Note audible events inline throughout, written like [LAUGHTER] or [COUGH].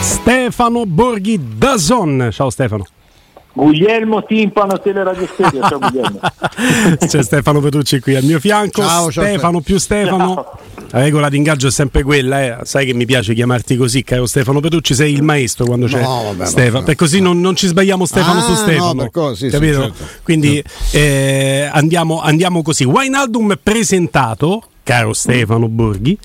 Stefano Borghi Dazon. Ciao Stefano. Guglielmo Timpano Teleradio Stereo, ciao Guglielmo. [LAUGHS] C'è Stefano Petrucci qui al mio fianco. Ciao, Stefano ciao. più Stefano. Ciao. La regola d'ingaggio è sempre quella, eh. sai che mi piace chiamarti così, caro Stefano Petrucci, sei il maestro quando c'è no, vabbè, Stefano, per così non, non, ci sbagliamo Stefano ah, su Stefano. No, sì, capito? Sì, certo. Quindi eh, andiamo, andiamo così. Wijnaldum presentato, caro Stefano Borghi.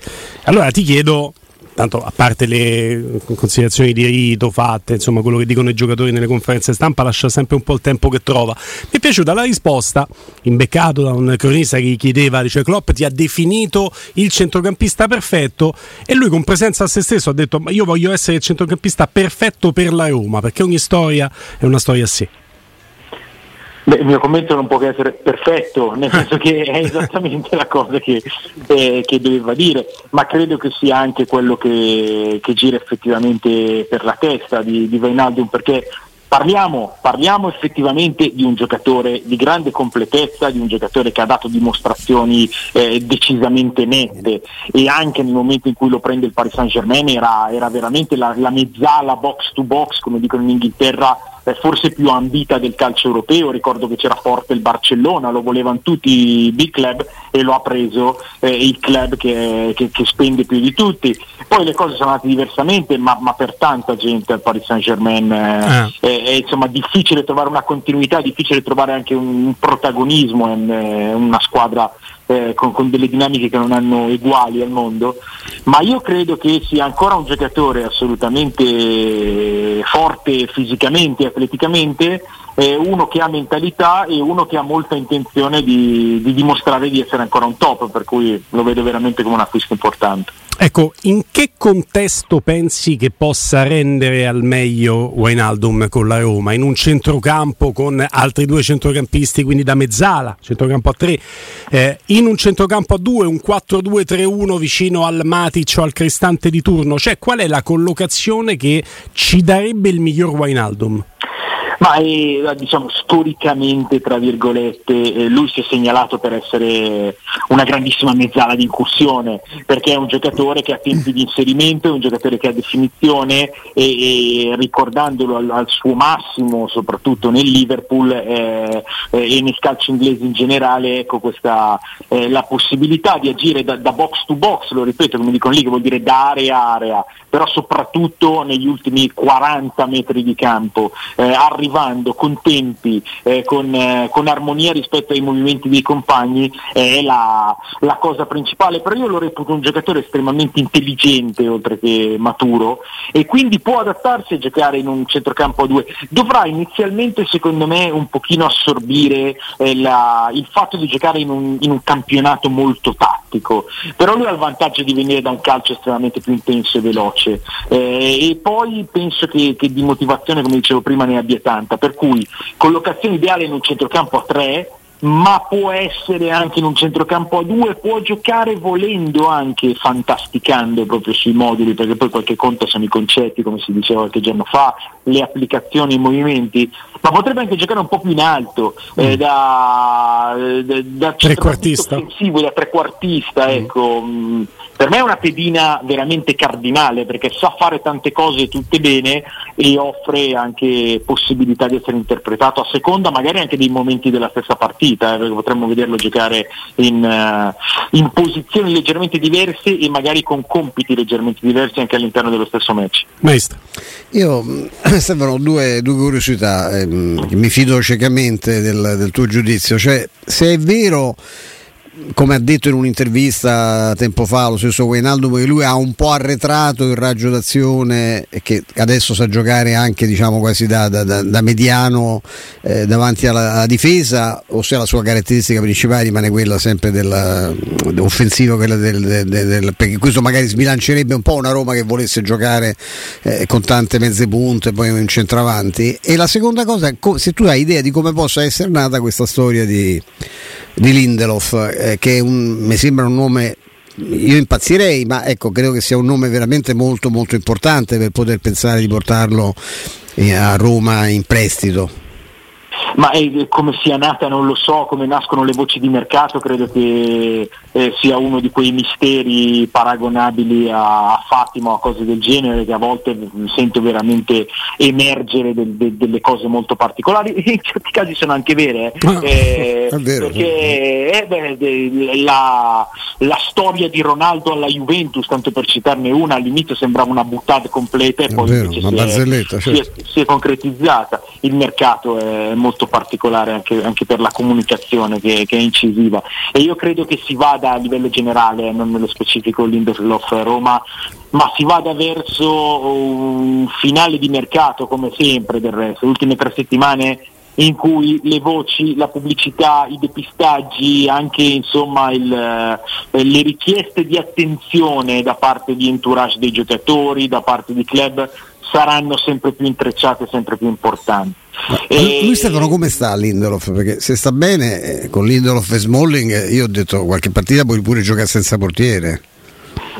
Allora ti chiedo tanto a parte le considerazioni di rito fatte, insomma quello che dicono i giocatori nelle conferenze stampa lascia sempre un po' il tempo che trova. Mi è piaciuta la risposta, imbeccato da un cronista che chiedeva, dice Klopp ti ha definito il centrocampista perfetto e lui con presenza a se stesso ha detto ma io voglio essere il centrocampista perfetto per la Roma, perché ogni storia è una storia a sé. Beh, il mio commento non può che essere perfetto, nel senso che è [LAUGHS] esattamente la cosa che, eh, che, doveva dire, ma credo che sia anche quello che, che gira effettivamente per la testa di, di Vainaldum, perché Parliamo, parliamo, effettivamente di un giocatore di grande completezza, di un giocatore che ha dato dimostrazioni eh, decisamente nette. E anche nel momento in cui lo prende il Paris Saint Germain era, era veramente la, la mezzala box to box, come dicono in Inghilterra, forse più ambita del calcio europeo, ricordo che c'era forte il Barcellona, lo volevano tutti i big club e lo ha preso eh, il club che, che, che, spende più di tutti. Poi le cose sono andate diversamente, ma, ma per tanta gente al Paris Saint Germain eh, ah. è, è, insomma, difficile trovare una continuità, è difficile trovare anche un, protagonismo in eh, una squadra eh, con, con, delle dinamiche che non hanno uguali al mondo, ma io credo che sia ancora un giocatore assolutamente forte fisicamente, e atleticamente, eh, uno che ha mentalità e uno che ha molta intenzione di, di dimostrare di essere ancora un top, per cui lo vedo veramente come un acquisto importante. Ecco, in che contesto pensi che possa rendere al meglio Wijnaldum con la Roma? In un centrocampo con altri due centrocampisti, quindi da mezzala, centrocampo a tre, eh, in un centrocampo a due, un 4-2-3-1 vicino al Matic o al Cristante di turno? Cioè, qual è la collocazione che ci darebbe il miglior Wijnaldum? Ma è, diciamo storicamente, tra virgolette, eh, lui si è segnalato per essere una grandissima mezzala di incursione, perché è un giocatore che ha tempi di inserimento, è un giocatore che ha definizione e, e ricordandolo al, al, suo massimo, soprattutto nel Liverpool eh, eh, e nel calcio inglese in generale, ecco questa eh, la possibilità di agire da, da, box to box, lo ripeto come dicono lì, che vuol dire da area a area, però soprattutto negli ultimi 40 metri di campo. Eh, arrivando con tempi, eh, con, eh, con, armonia rispetto ai movimenti dei compagni è la, la, cosa principale, però io lo reputo un giocatore estremamente intelligente oltre che maturo e quindi può adattarsi a giocare in un centrocampo a due. Dovrà inizialmente secondo me un pochino assorbire eh, la, il fatto di giocare in un, in un campionato molto tattico, però lui ha il vantaggio di venire da un calcio estremamente più intenso e veloce. Eh, e poi penso che, che di motivazione come dicevo prima ne abbia tanto 70, per cui collocazione ideale in un centrocampo a 3, ma può essere anche in un centrocampo a 2, può giocare volendo anche fantasticando proprio sui moduli, perché poi qualche conto sono i concetti, come si diceva qualche giorno fa, le applicazioni, i movimenti, ma potrebbe anche giocare un po' più in alto, eh, mm. da, da, da trequartista. offensivo, da trequartista, mm. ecco. Mm per me è una pedina veramente cardinale perché sa fare tante cose tutte bene e offre anche possibilità di essere interpretato a seconda magari anche dei momenti della stessa partita, eh, perché potremmo vederlo giocare in, uh, in, posizioni leggermente diverse e magari con compiti leggermente diversi anche all'interno dello stesso match. Maestro. Io [CLEARS THROAT] Stefano ho due, due curiosità, eh, mi fido ciecamente del, del tuo giudizio, cioè se è vero come ha detto in un'intervista tempo fa lo stesso Wijnaldum che lui ha un po' arretrato il raggio d'azione e che adesso sa giocare anche diciamo quasi da, da, da mediano eh, davanti alla, alla, difesa ossia la sua caratteristica principale rimane quella sempre dell'offensivo quella del, del, del, perché questo magari sbilancerebbe un po' una Roma che volesse giocare eh, con tante mezze punte poi un centravanti. E la seconda cosa se tu hai idea di come possa essere nata questa storia di di Lindelof, eh, che un, mi sembra un nome io impazzirei, ma ecco, credo che sia un nome veramente molto molto importante per poter pensare di portarlo eh, a Roma in prestito. Ma è, come sia nata non lo so, come nascono le voci di mercato, credo che eh, sia uno di quei misteri paragonabili a, a Fatima o a cose del genere che a volte sento veramente emergere del, de, delle cose molto particolari, [LAUGHS] in certi casi sono anche vere, eh, [LAUGHS] vero, perché eh, beh, la, la, storia di Ronaldo alla Juventus, tanto per citarne una, all'inizio sembrava una buttata completa e poi vero, si, è, certo. si, è, si, è, concretizzata. Il mercato è molto particolare anche, anche per la comunicazione che, che, è incisiva e io credo che si vada a livello generale, non nello specifico Lindelof Roma, ma si vada verso un finale di mercato come sempre del resto. Le ultime tre settimane in cui le voci, la pubblicità, i depistaggi, anche insomma, il, eh, le richieste di attenzione da parte di entourage dei giocatori, da parte di club saranno sempre più intrecciate, sempre più importanti. E... Lui Stefano come sta Lindelof? Perché se sta bene eh, con Lindelof e Smalling io ho detto qualche partita puoi pure giocare senza portiere.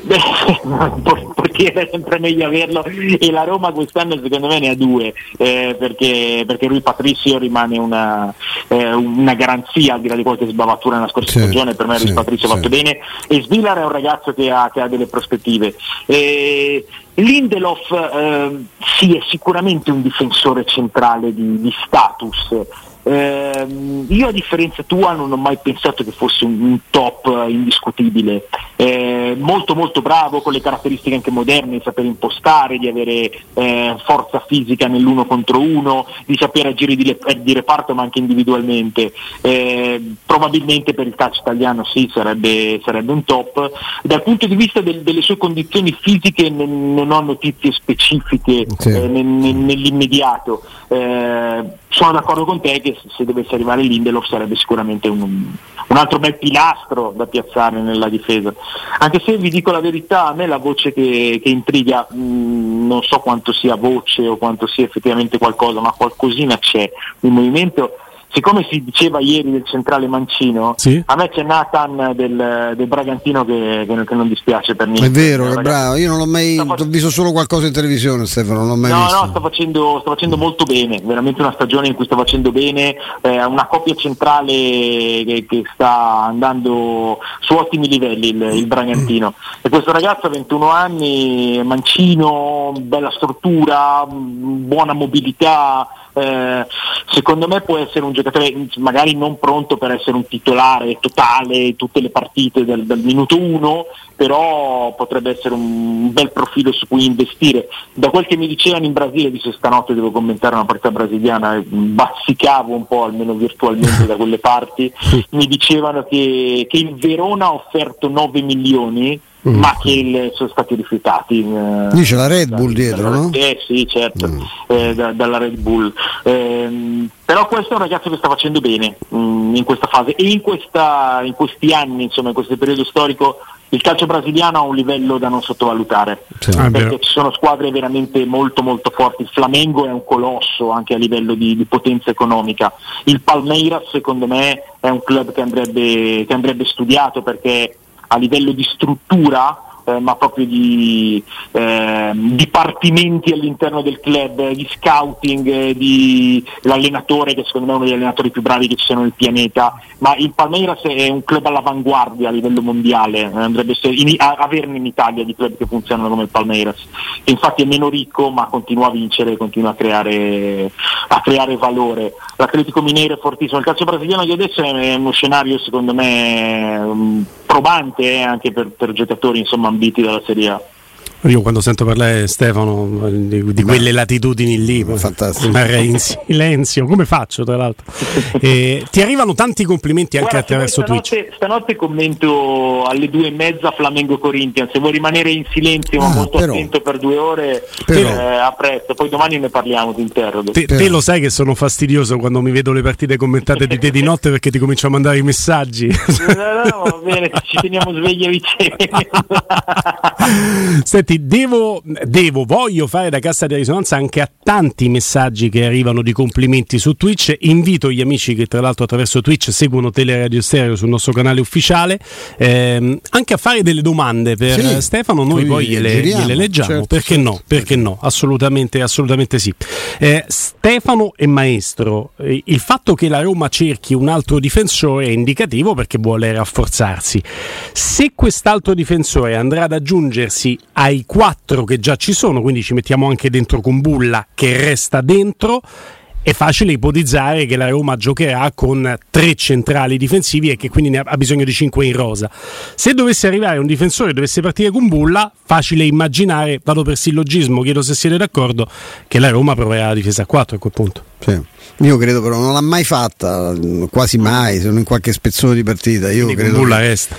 Beh, [LAUGHS] portiere è sempre meglio averlo. E la Roma quest'anno secondo me ne ha due eh, perché, perché lui Patrizio rimane una, eh, una, garanzia al di là di qualche sbavatura nella scorsa sì, stagione per me sì, Patrizio ha sì. fatto bene. E Svilar è un ragazzo che ha, che ha delle prospettive. Eh, Lindelof eh, sì è sicuramente un difensore centrale di, di status eh, io a differenza tua non ho mai pensato che fosse un, un top indiscutibile, eh, molto molto bravo con le caratteristiche anche moderne, di saper impostare, di avere eh, forza fisica nell'uno contro uno, di saper agire di, di reparto ma anche individualmente. Eh, probabilmente per il calcio italiano sì, sarebbe, sarebbe un top. Dal punto di vista del, delle sue condizioni fisiche non, non ho notizie specifiche sì. Eh, nell'immediato. Eh, sono d'accordo con te che se dovesse arrivare Lindelof sarebbe sicuramente un, un, altro bel pilastro da piazzare nella difesa. Anche se vi dico la verità, a me la voce che, che intriga, mh, mm, non so quanto sia voce o quanto sia effettivamente qualcosa, ma qualcosina c'è. Il movimento siccome si diceva ieri del centrale Mancino, sì. a me c'è Nathan del, del Bragantino che, che, non dispiace per niente. È vero, è bravo, io non l'ho mai ho visto solo qualcosa in televisione Stefano, non l'ho mai no, visto. No, sta facendo, sta facendo, molto bene, veramente una stagione in cui sta facendo bene, eh, una coppia centrale che, che, sta andando su ottimi livelli il, il Bragantino. E questo ragazzo ha 21 anni, Mancino, bella struttura, buona mobilità, eh, secondo me può essere un giocatore magari non pronto per essere un titolare totale tutte le partite del, del minuto 1, però potrebbe essere un bel profilo su cui investire. Da quel che mi dicevano in Brasile, visto stanotte devo commentare una partita brasiliana, bazzicavo un po' almeno virtualmente da quelle parti, [LAUGHS] mi dicevano che, che il Verona ha offerto 9 milioni mm. ma che il, sono stati rifiutati. Eh, Dice la Red Bull da, dietro, no? Eh sì, certo, mm. eh, da, dalla Red Bull. Eh, però questo è un ragazzo che sta facendo bene mh, mm, in questa fase e in, questa, in, questi anni, insomma, in questo periodo storico, il calcio brasiliano ha un livello da non sottovalutare sì, perché ci sono squadre veramente molto molto forti. Il Flamengo è un colosso anche a livello di, di potenza economica. Il Palmeiras, secondo me, è un club che andrebbe, che andrebbe studiato perché a livello di struttura eh, ma proprio di eh, dipartimenti all'interno del club, di scouting, eh, di l'allenatore che secondo me è uno degli allenatori più bravi che ci sono nel pianeta, ma il Palmeiras è un club all'avanguardia a livello mondiale, eh, andrebbe in, a, averne in Italia di club che funzionano come il Palmeiras, infatti è meno ricco ma continua a vincere, continua a creare, a creare valore. L'Atletico Mineiro è fortissimo, il calcio brasiliano di adesso è uno scenario secondo me um, probante eh, anche per, per giocatori insomma, ambiti dalla Serie A. Io quando sento parlare Stefano di, di quelle latitudini lì, rimarrei in silenzio. Come faccio, tra l'altro? E ti arrivano tanti complimenti anche Guarda, attraverso stanotte, Twitch. Stanotte commento alle due e mezza Flamengo Corinthians. Se vuoi rimanere in silenzio, ma ah, molto però, attento per due ore, però, eh, a presto. Poi domani ne parliamo, ti interrogo. Te, te, lo sai che sono fastidioso quando mi vedo le partite commentate di te di notte perché ti comincio a mandare i messaggi. no, no, va bene, ci teniamo svegli a vicenda. [LAUGHS] Senti, devo, devo, voglio fare da cassa di risonanza anche a tanti messaggi che arrivano di complimenti su Twitch. Invito gli amici che tra l'altro attraverso Twitch seguono Teleradio Stereo sul nostro canale ufficiale ehm, anche a fare delle domande per sì, Stefano. Noi poi gliele, gliele leggiamo. Certo, Perché certo. no? Perché no? Assolutamente, assolutamente sì. Eh, Stefano e Maestro, eh, il fatto che la Roma cerchi un altro difensore è indicativo perché vuole rafforzarsi. Se quest'altro difensore andrà ad aggiungersi ai quattro che già ci sono, quindi ci mettiamo anche dentro Kumbulla che resta dentro, è facile ipotizzare che la Roma giocherà con tre centrali difensivi e che quindi ha bisogno di cinque in rosa. Se dovesse arrivare un difensore e dovesse partire con Bulla, facile immaginare, vado per sillogismo, chiedo se siete d'accordo, che la Roma proverà la difesa a 4 a quel punto. Sì. Io credo però non l'ha mai fatta, quasi mai, se non in qualche spezzone di partita. Io quindi credo Bulla che... resta.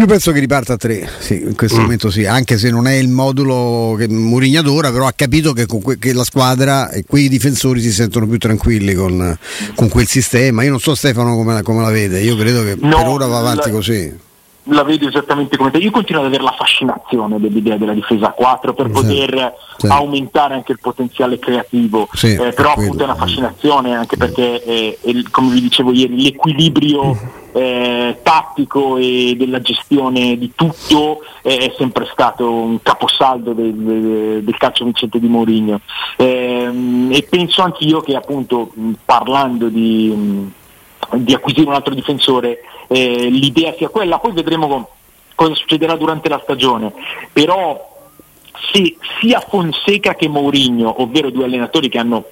Io penso che riparta a 3, sì, in questo mm. momento sì, anche se non è il modulo che Murigna adora, però ha capito che, que- che, la squadra e quei difensori si sentono più tranquilli con, con quel sistema. Io non so Stefano come la, come la vede, io credo che no, per ora va avanti la... così la vedo esattamente come te. Io continuo ad avere la fascinazione dell'idea della difesa a 4 per poter sì. aumentare anche il potenziale creativo, sì, eh, però appunto è una fascinazione anche perché, eh, il, come vi dicevo ieri, l'equilibrio eh, tattico e della gestione di tutto è sempre stato un caposaldo del, del, del calcio vincente di Mourinho. Ehm, e penso anch'io che appunto parlando di di acquisire un altro difensore, eh, l'idea sia quella, poi vedremo cosa succederà durante la stagione, però se sia Fonseca che Mourinho, ovvero due allenatori che hanno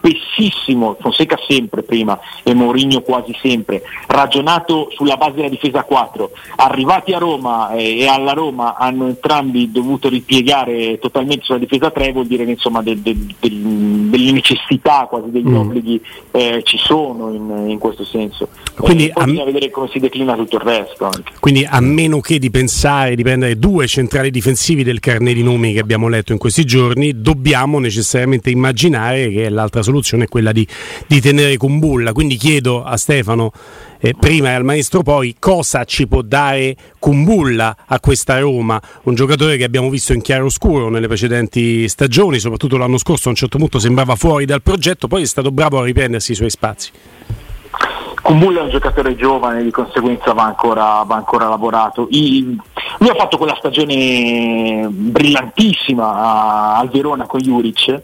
spessissimo, Fonseca sempre prima e Mourinho quasi sempre, ragionato sulla base della difesa 4, arrivati a Roma eh, e alla Roma hanno entrambi dovuto ripiegare totalmente sulla difesa 3, vuol dire che insomma de, de, de, delle necessità, quasi degli mm. obblighi eh, ci sono in, in, questo senso. Quindi eh, bisogna vedere come si declina tutto il resto. Anche. Quindi a meno che di pensare di prendere due centrali difensivi del carnet di nomi che abbiamo letto in questi giorni, dobbiamo necessariamente immaginare che l'altra l'altra soluzione è quella di, di tenere Kumbulla. Quindi chiedo a Stefano eh, prima e al maestro poi cosa ci può dare Kumbulla a questa Roma, un giocatore che abbiamo visto in chiaro scuro nelle precedenti stagioni, soprattutto l'anno scorso a un certo punto sembrava fuori dal progetto, poi è stato bravo a riprendersi i suoi spazi. Kumbulla è un giocatore giovane, di conseguenza va ancora, va ancora lavorato. I, lui ha fatto quella stagione brillantissima al Verona con Juric,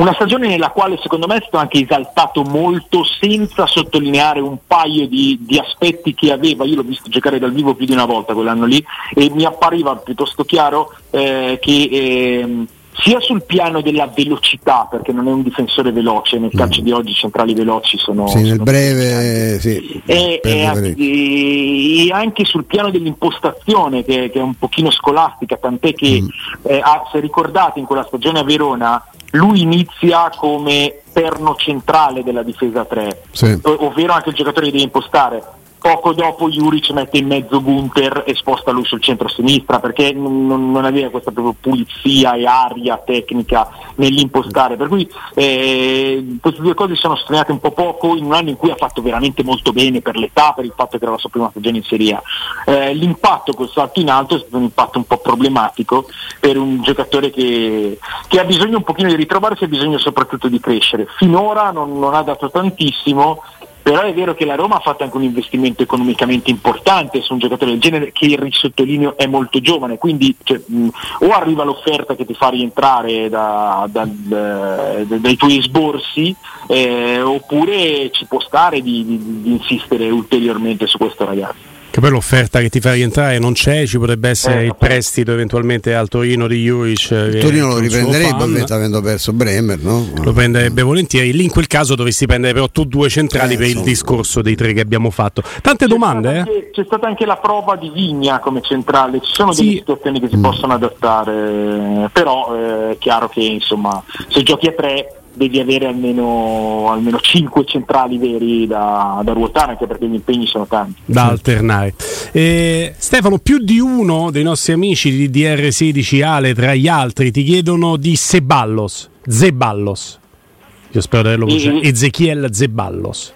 una stagione nella quale secondo me è stato anche esaltato molto senza sottolineare un paio di, di, aspetti che aveva, io l'ho visto giocare dal vivo più di una volta quell'anno lì e mi appariva piuttosto chiaro eh, che eh, sia sul piano della velocità, perché non è un difensore veloce, nel calcio mm. di oggi i centrali veloci sono... Sì, nel breve, sì, e, e, e, anche sul piano dell'impostazione, che, che, è un pochino scolastica, tant'è che, mm. eh, se ricordate, in quella stagione a Verona lui inizia come perno centrale della difesa 3, sì. ovvero anche il giocatore che deve impostare poco dopo Juric mette in mezzo Gunther e sposta lui sul centro-sinistra perché non, non, aveva questa proprio pulizia e aria tecnica nell'impostare. Per cui eh, queste due cose sono sottolineate un po' poco in un anno in cui ha fatto veramente molto bene per l'età, per il fatto che era la sua prima stagione in Serie A. Eh, l'impatto col salto in alto è stato un impatto un po' problematico per un giocatore che, che ha bisogno un pochino di ritrovarsi e ha bisogno soprattutto di crescere. Finora non, non ha dato tantissimo però è vero che la Roma ha fatto anche un investimento economicamente importante su un giocatore del genere che risottolineo è molto giovane, quindi cioè, mh, o arriva l'offerta che ti fa rientrare da, da, da, dai tuoi sborsi eh, oppure ci può stare di, di, di insistere ulteriormente su questo ragazzo. Che poi l'offerta che ti fa rientrare non c'è, ci potrebbe essere eh, il prestito eventualmente al Torino di Juric. Il Torino lo riprenderebbe avendo perso Bremer, no? Lo prenderebbe volentieri. Lì in quel caso dovresti prendere però tu due centrali eh, per il discorso dei tre che abbiamo fatto. Tante c'è domande, stata eh? anche, c'è stata anche la prova di Vigna come centrale, ci sono sì. delle situazioni che si mm. possono adattare, però eh, è chiaro che insomma se giochi a tre devi avere almeno, almeno 5 centrali veri da, da, ruotare anche perché gli impegni sono tanti. Da alternare. Eh, Stefano più di uno dei nostri amici di DR16 Ale tra gli altri ti chiedono di Seballos Zeballos. Io spero di averlo pronunciato. Ezechiel Zeballos.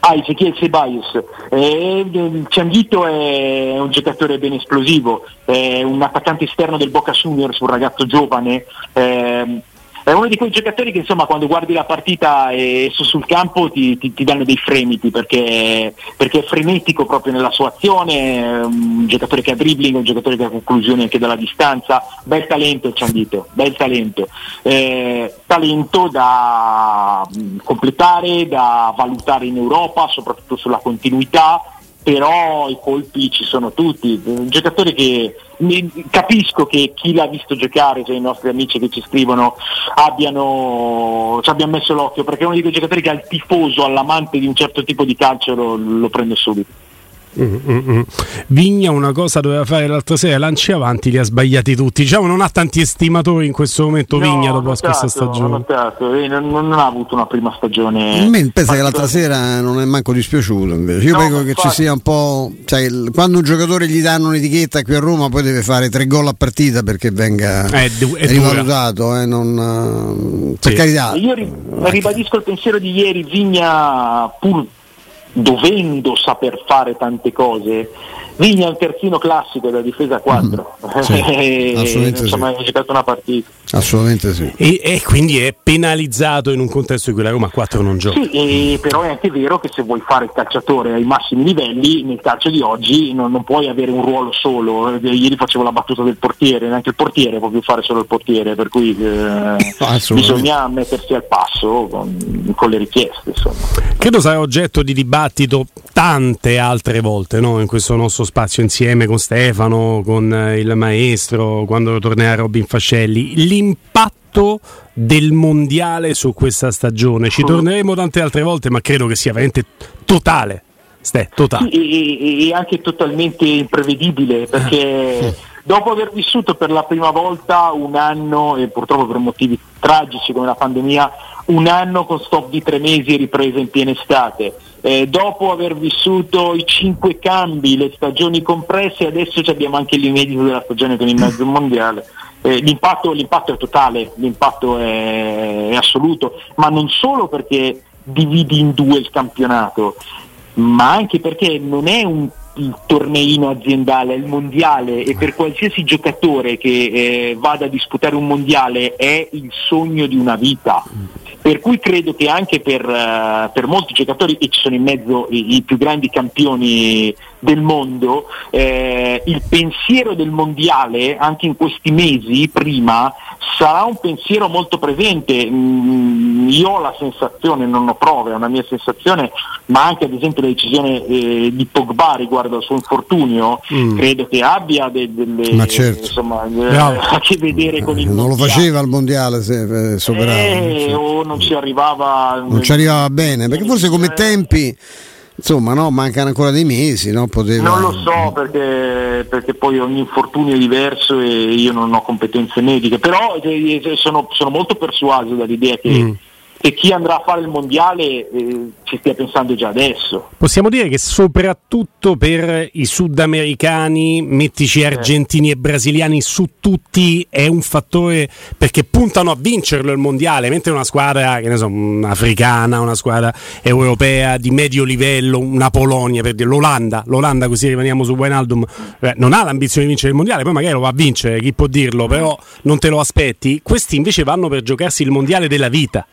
Ah, Ezechiel Ceballos. Eh, Cianghito è un giocatore ben esplosivo, è un attaccante esterno del Boca Juniors, un ragazzo giovane. Eh, è uno di quei giocatori che insomma quando guardi la partita e sul campo ti, ti, ti danno dei fremiti perché, perché, è frenetico proprio nella sua azione, un giocatore che ha dribbling, un giocatore che ha conclusioni anche dalla distanza, bel talento Ciandito, bel talento, eh, talento da mm, completare, da valutare in Europa, soprattutto sulla continuità però i colpi ci sono tutti. Un giocatore che capisco che chi l'ha visto giocare, cioè i nostri amici che ci scrivono, abbiano, ci abbiano messo l'occhio, perché è uno di quei giocatori che al tifoso, all'amante di un certo tipo di calcio lo, lo prende subito. Mm, mm, mm. Vigna una cosa doveva fare l'altra sera, lanci avanti, li ha sbagliati tutti. Diciamo non ha tanti estimatori in questo momento no, Vigna dopo notato, questa stagione. Notato, eh, non, non, ha avuto una prima stagione. A me pensa che l'altra sera non è manco dispiaciuto invece. Io no, penso che ci sia un po'. Cioè, quando un giocatore gli danno un'etichetta qui a Roma poi deve fare tre gol a partita perché venga è, è rivalutato. Eh, non, per carità. Io ribadisco il pensiero di ieri, Vigna pur dovendo saper fare tante cose, Vigna è un terzino classico da difesa 4 mm, sì, [LAUGHS] assolutamente insomma sì. ha giocato una partita. Assolutamente sì. E, e, quindi è penalizzato in un contesto in cui la Roma 4 non gioca. Sì e, però è anche vero che se vuoi fare il calciatore ai massimi livelli nel calcio di oggi non, non puoi avere un ruolo solo. Eh, ieri facevo la battuta del portiere neanche il portiere può più fare solo il portiere per cui eh, bisogna mettersi al passo con, con le richieste insomma. credo sarà oggetto di dibattito tante altre volte no? in questo nostro spazio insieme con Stefano, con eh, il maestro, quando tornerà Robin Fascelli. L'impatto del mondiale su questa stagione. Ci torneremo tante altre volte, ma credo che sia veramente totale. Ste, totale. E, e, anche totalmente imprevedibile perché dopo aver vissuto per la prima volta un anno, e purtroppo per motivi tragici come la pandemia, un anno con stop di tre mesi e ripresa in piena estate eh, dopo aver vissuto i cinque cambi, le stagioni compresse, adesso abbiamo anche l'inedito della stagione con il mezzo mondiale. Eh, l'impatto, l'impatto, è totale, l'impatto è, è assoluto, ma non solo perché dividi in due il campionato, ma anche perché non è un il torneino aziendale, il mondiale e per qualsiasi giocatore che eh, vada a disputare un mondiale è il sogno di una vita. Per cui credo che anche per, uh, per molti giocatori, e ci sono in mezzo i, i più grandi campioni del mondo, eh, il pensiero del mondiale anche in questi mesi prima sarà un pensiero molto presente. Mm, io ho la sensazione, non ho prove, è una mia sensazione, ma anche ad esempio la decisione eh, di Pogba riguardo al suo infortunio, mm. credo che abbia de- delle certo. insomma, eh, a che vedere con il Non mondiale. lo faceva al mondiale se eh, soperava. Eh, o non ci arrivava. Non ci arrivava bene, perché forse come tempi insomma no, mancano ancora dei mesi no? Poteva... non lo so perché, perché, poi ogni infortunio è diverso e io non ho competenze mediche però eh, sono, sono molto persuaso dall'idea che mm che chi andrà a fare il mondiale eh, ci stia pensando già adesso. Possiamo dire che soprattutto per i sudamericani, mettici argentini e brasiliani su tutti, è un fattore perché puntano a vincerlo il mondiale, mentre una squadra, che ne so, africana, una squadra europea di medio livello, una Polonia, per dire, l'Olanda, l'Olanda così rimaniamo su Wijnaldum, eh, non ha l'ambizione di vincere il mondiale, poi magari lo va a vincere, chi può dirlo, però non te lo aspetti. Questi invece vanno per giocarsi il mondiale della vita.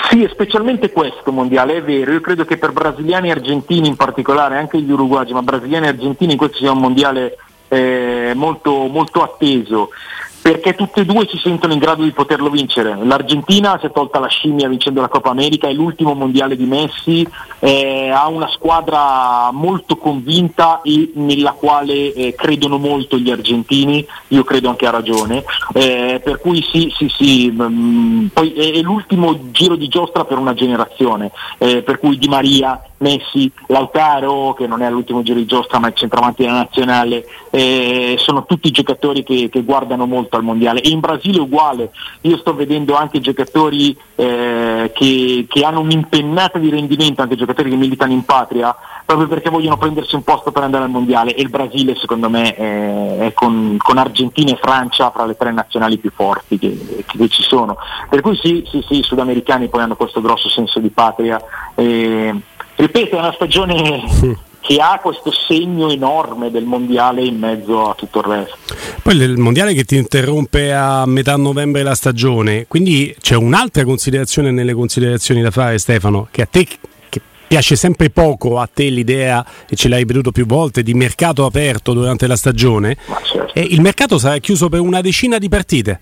Sì, specialmente questo mondiale, è vero. Io credo che per brasiliani e argentini in particolare, anche gli uruguagi, ma brasiliani e argentini questo sia un mondiale eh, molto, molto atteso perché tutte e due si sentono in grado di poterlo vincere. L'Argentina si è tolta la scimmia vincendo la Coppa America, è l'ultimo mondiale di Messi, eh, ha una squadra molto convinta e nella quale eh, credono molto gli argentini, io credo anche a ragione, eh, per cui sì, sì, sì, mh, mm, poi è, è, l'ultimo giro di giostra per una generazione, eh, per cui Di Maria, Messi, Lautaro, che non è all'ultimo giro di giostra ma è il centravanti della nazionale, eh, sono tutti giocatori che, che guardano molto al mondiale e in Brasile uguale, io sto vedendo anche giocatori eh, che, che, hanno un'impennata di rendimento, anche giocatori che militano in patria, proprio perché vogliono prendersi un posto per andare al mondiale e il Brasile secondo me è, è con, con, Argentina e Francia fra le tre nazionali più forti che, che, ci sono. Per cui sì, sì, sì, i sudamericani poi hanno questo grosso senso di patria. Eh, ripeto, è una stagione che ha questo segno enorme del mondiale in mezzo a tutto il resto. Poi il mondiale che ti interrompe a metà novembre la stagione, quindi c'è un'altra considerazione nelle considerazioni da fare Stefano, che a te che piace sempre poco a te l'idea, e ce l'hai ripetuto più volte, di mercato aperto durante la stagione, certo. il mercato sarà chiuso per una decina di partite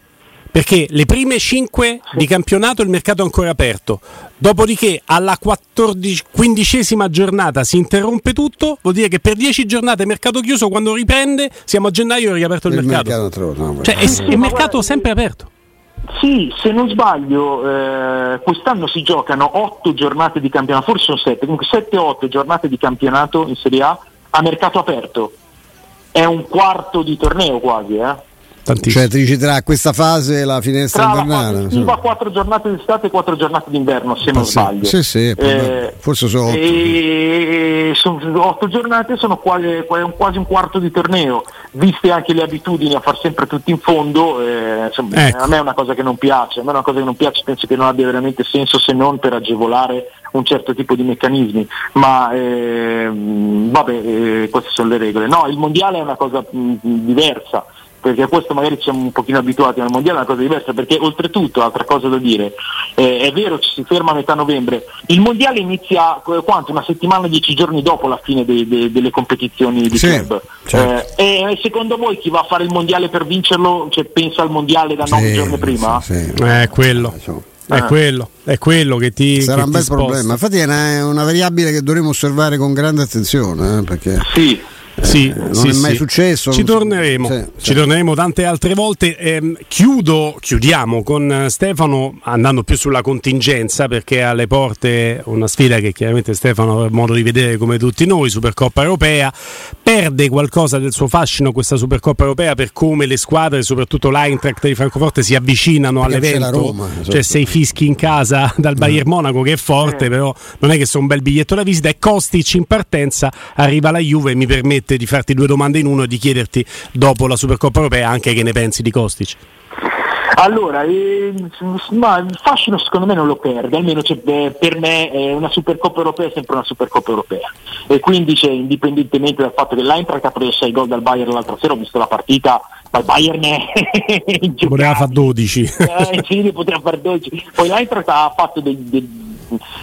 perché le prime 5 di campionato il mercato è ancora aperto, dopodiché alla 14, quindicesima giornata si interrompe tutto, vuol dire che per 10 giornate il mercato chiuso, quando riprende siamo a gennaio e è riaperto il, il mercato. mercato no, cioè, è, il mercato sempre aperto. Sì, se non sbaglio, eh, quest'anno si giocano 8 giornate di campionato, forse sono 7, comunque 7-8 giornate di campionato in Serie A a mercato aperto. È un quarto di torneo quasi, eh? Tantissimo. Cioè, ti dici tra questa fase e la finestra tra invernale? La fase quattro giornate d'estate e quattro giornate d'inverno, se non sì, sbaglio. Sì, sì, eh, forse sono otto. E, sono otto giornate, sono quasi, quasi, un quarto di torneo, viste anche le abitudini a far sempre tutti in fondo, eh, insomma, ecco. a me è una cosa che non piace, a me è una cosa che non piace, penso che non abbia veramente senso se non per agevolare un certo tipo di meccanismi, ma eh, vabbè, eh, queste sono le regole. No, il mondiale è una cosa mh, diversa perché a questo magari siamo un pochino abituati al mondiale, è una cosa diversa, perché oltretutto, altra cosa da dire, eh, è vero ci si ferma a metà novembre, il mondiale inizia eh, quanto? Una settimana, dieci giorni dopo la fine de, de, delle competizioni di sì, club. Certo. Eh, e secondo voi chi va a fare il mondiale per vincerlo, cioè, pensa al mondiale da nove giorni prima? Sì, sì. È quello. È quello, è quello che ti sarà che un bel sposta. problema. Infatti è una, una, variabile che dovremo osservare con grande attenzione. Eh, perché... Sì, sì, non sì, è mai sì. successo. Ci torneremo, sì, ci torneremo tante altre volte. Eh, chiudo, chiudiamo con Stefano andando più sulla contingenza perché alle porte una sfida che chiaramente Stefano ha modo di vedere come tutti noi, Supercoppa Europea. Perde qualcosa del suo fascino questa Supercoppa Europea per come le squadre, soprattutto l'Eintracht di Francoforte, si avvicinano perché all'evento. Roma, esatto. Cioè sei fischi in casa [LAUGHS] dal Bayern Monaco che è forte, però non è che sia un bel biglietto da visita e Kostic in partenza arriva la Juve e mi permette permette di farti due domande in uno e di chiederti dopo la Supercoppa europea anche che ne pensi di Kostic. Allora, eh, ma il fascino secondo me non lo perde, almeno cioè, per me eh, una Supercoppa europea è sempre una Supercoppa europea e quindi cioè, indipendentemente dal fatto che l'Eintracht ha preso 6 gol dal Bayern l'altra sera, ho visto la partita, ma il Bayern è... poteva fare 12. eh, sì, poteva fare 12. Poi l'Eintracht ha fatto dei, dei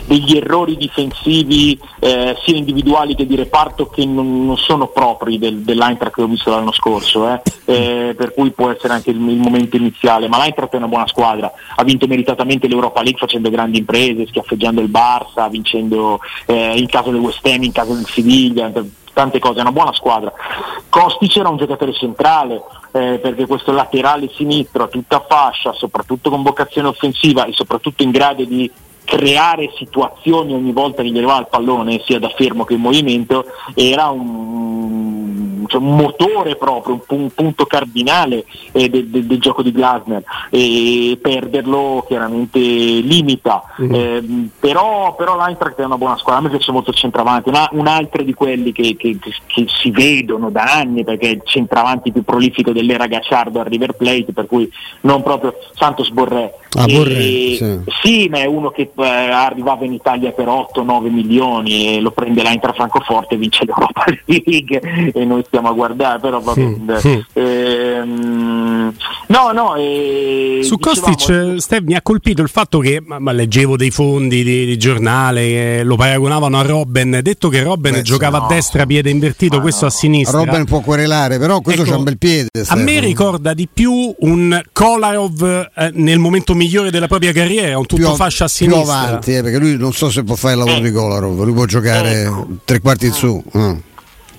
degli errori difensivi eh, sia individuali che di reparto che non, non sono propri del, dell'Eintracht che ho visto l'anno scorso, eh. Eh, per cui può essere anche il, il, momento iniziale, ma l'Eintracht è una buona squadra, ha vinto meritatamente l'Europa League facendo grandi imprese, schiaffeggiando il Barça, vincendo eh, in caso del West Ham, in caso del Siviglia, tante cose, è una buona squadra. Kostic era un giocatore centrale, eh, perché questo laterale sinistro a tutta fascia, soprattutto con vocazione offensiva e soprattutto in grado di creare situazioni ogni volta che gli arrivava il pallone, sia da fermo che in movimento, era un, cioè un motore proprio, un, un punto cardinale eh, del, del, del, gioco di Glasner e perderlo chiaramente limita. Mm-hmm. Eh, però, però l'Eintracht è una buona squadra, a me piace molto il centravanti, una, un altro di quelli che, che, che, si vedono da anni perché è il centravanti più prolifico dell'era Gacciardo a River Plate, per cui non proprio Santos Borré. Ah, Borré sì. sì, ma è uno che eh, arrivava in Italia per 8-9 milioni e lo prende l'Inter Francoforte e vince l'Europa [LAUGHS] League e noi stiamo a guardare, però va bene. Mm. Ehm, no, no. Eh, Su Kostic, Steve, mi ha colpito il fatto che ma, ma leggevo dei fondi di, di giornale, eh, lo paragonavano a Robben, detto che Robben Beh, giocava no. a destra, piede invertito, ma questo no. a sinistra. Robben può querelare, però questo ecco, c'ha un bel piede. Stefano. A me ricorda di più un Kolarov eh, nel momento migliore della propria carriera, un tutto più, fascia a sinistra avanti, eh, perché lui non so se può fare il lavoro di Kolarov, lui può giocare ecco. tre quarti in su. Mm.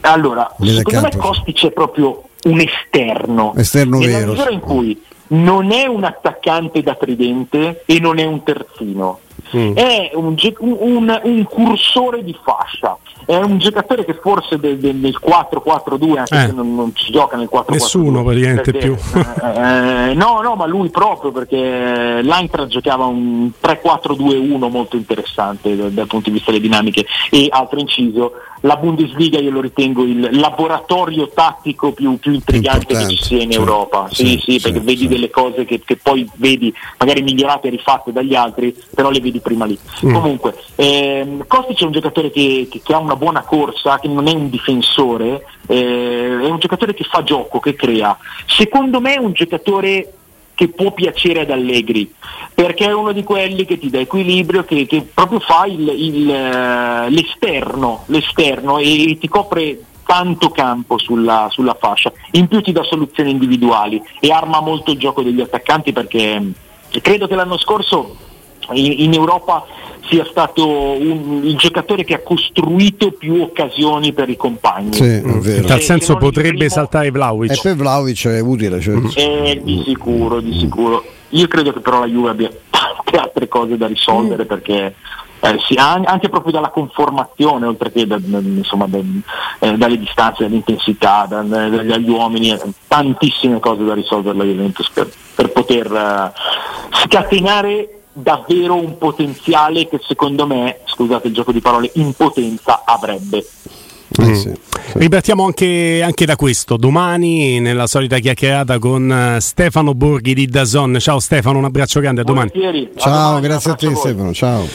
Allora, Nelle secondo me Kostic è proprio un esterno. Esterno Nella vero. misura in cui non è un attaccante da tridente e non è un terzino. Mm. È un, un, un, cursore di fascia, è un giocatore che forse de, de, nel 4-4-2, anche eh. se non, non, ci gioca nel 4-4-2. Nessuno praticamente più. Eh, eh, no, no, ma lui proprio perché l'Eintracht giocava un 3-4-2-1 molto interessante dal, dal punto di vista delle dinamiche e altro inciso la Bundesliga io lo ritengo il laboratorio tattico più, più intrigante che ci sia in Europa. Sì, sì, sì perché vedi delle cose che, che, poi vedi magari migliorate e rifatte dagli altri, però le vedi prima lì. Mm. Comunque, ehm, Kostic è un giocatore che, che, che, ha una buona corsa, che non è un difensore, eh, è un giocatore che fa gioco, che crea. Secondo me è un giocatore che può piacere ad Allegri, perché è uno di quelli che ti dà equilibrio, che, che proprio fa il, il, eh, l'esterno, l'esterno e ti copre tanto campo sulla, sulla, fascia, in più ti dà soluzioni individuali e arma molto il gioco degli attaccanti perché credo che l'anno scorso in, in Europa sia stato un, il giocatore che ha costruito più occasioni per i compagni. Sì, in tal senso potrebbe primo... saltare Vlaovic. E per Vlaovic è utile. Cioè. Eh, di sicuro, di sicuro. Io credo che però la Juve abbia [LAUGHS] tante altre cose da risolvere mm. perché eh, sì, anche proprio dalla conformazione, oltre che da, insomma, da, eh, dalle distanze, dall'intensità, da, dagli uomini, eh, tantissime cose da risolvere la Juventus per, per poter uh, scatenare davvero un potenziale che secondo me, scusate il gioco di parole, in potenza avrebbe. Mm. Sì, sì. Ripartiamo anche, anche, da questo. Domani, nella solita chiacchierata con uh, Stefano Borghi di Dazon. Ciao Stefano, un abbraccio grande, a domani. Ciao, a domani, grazie a te Stefano. Ciao.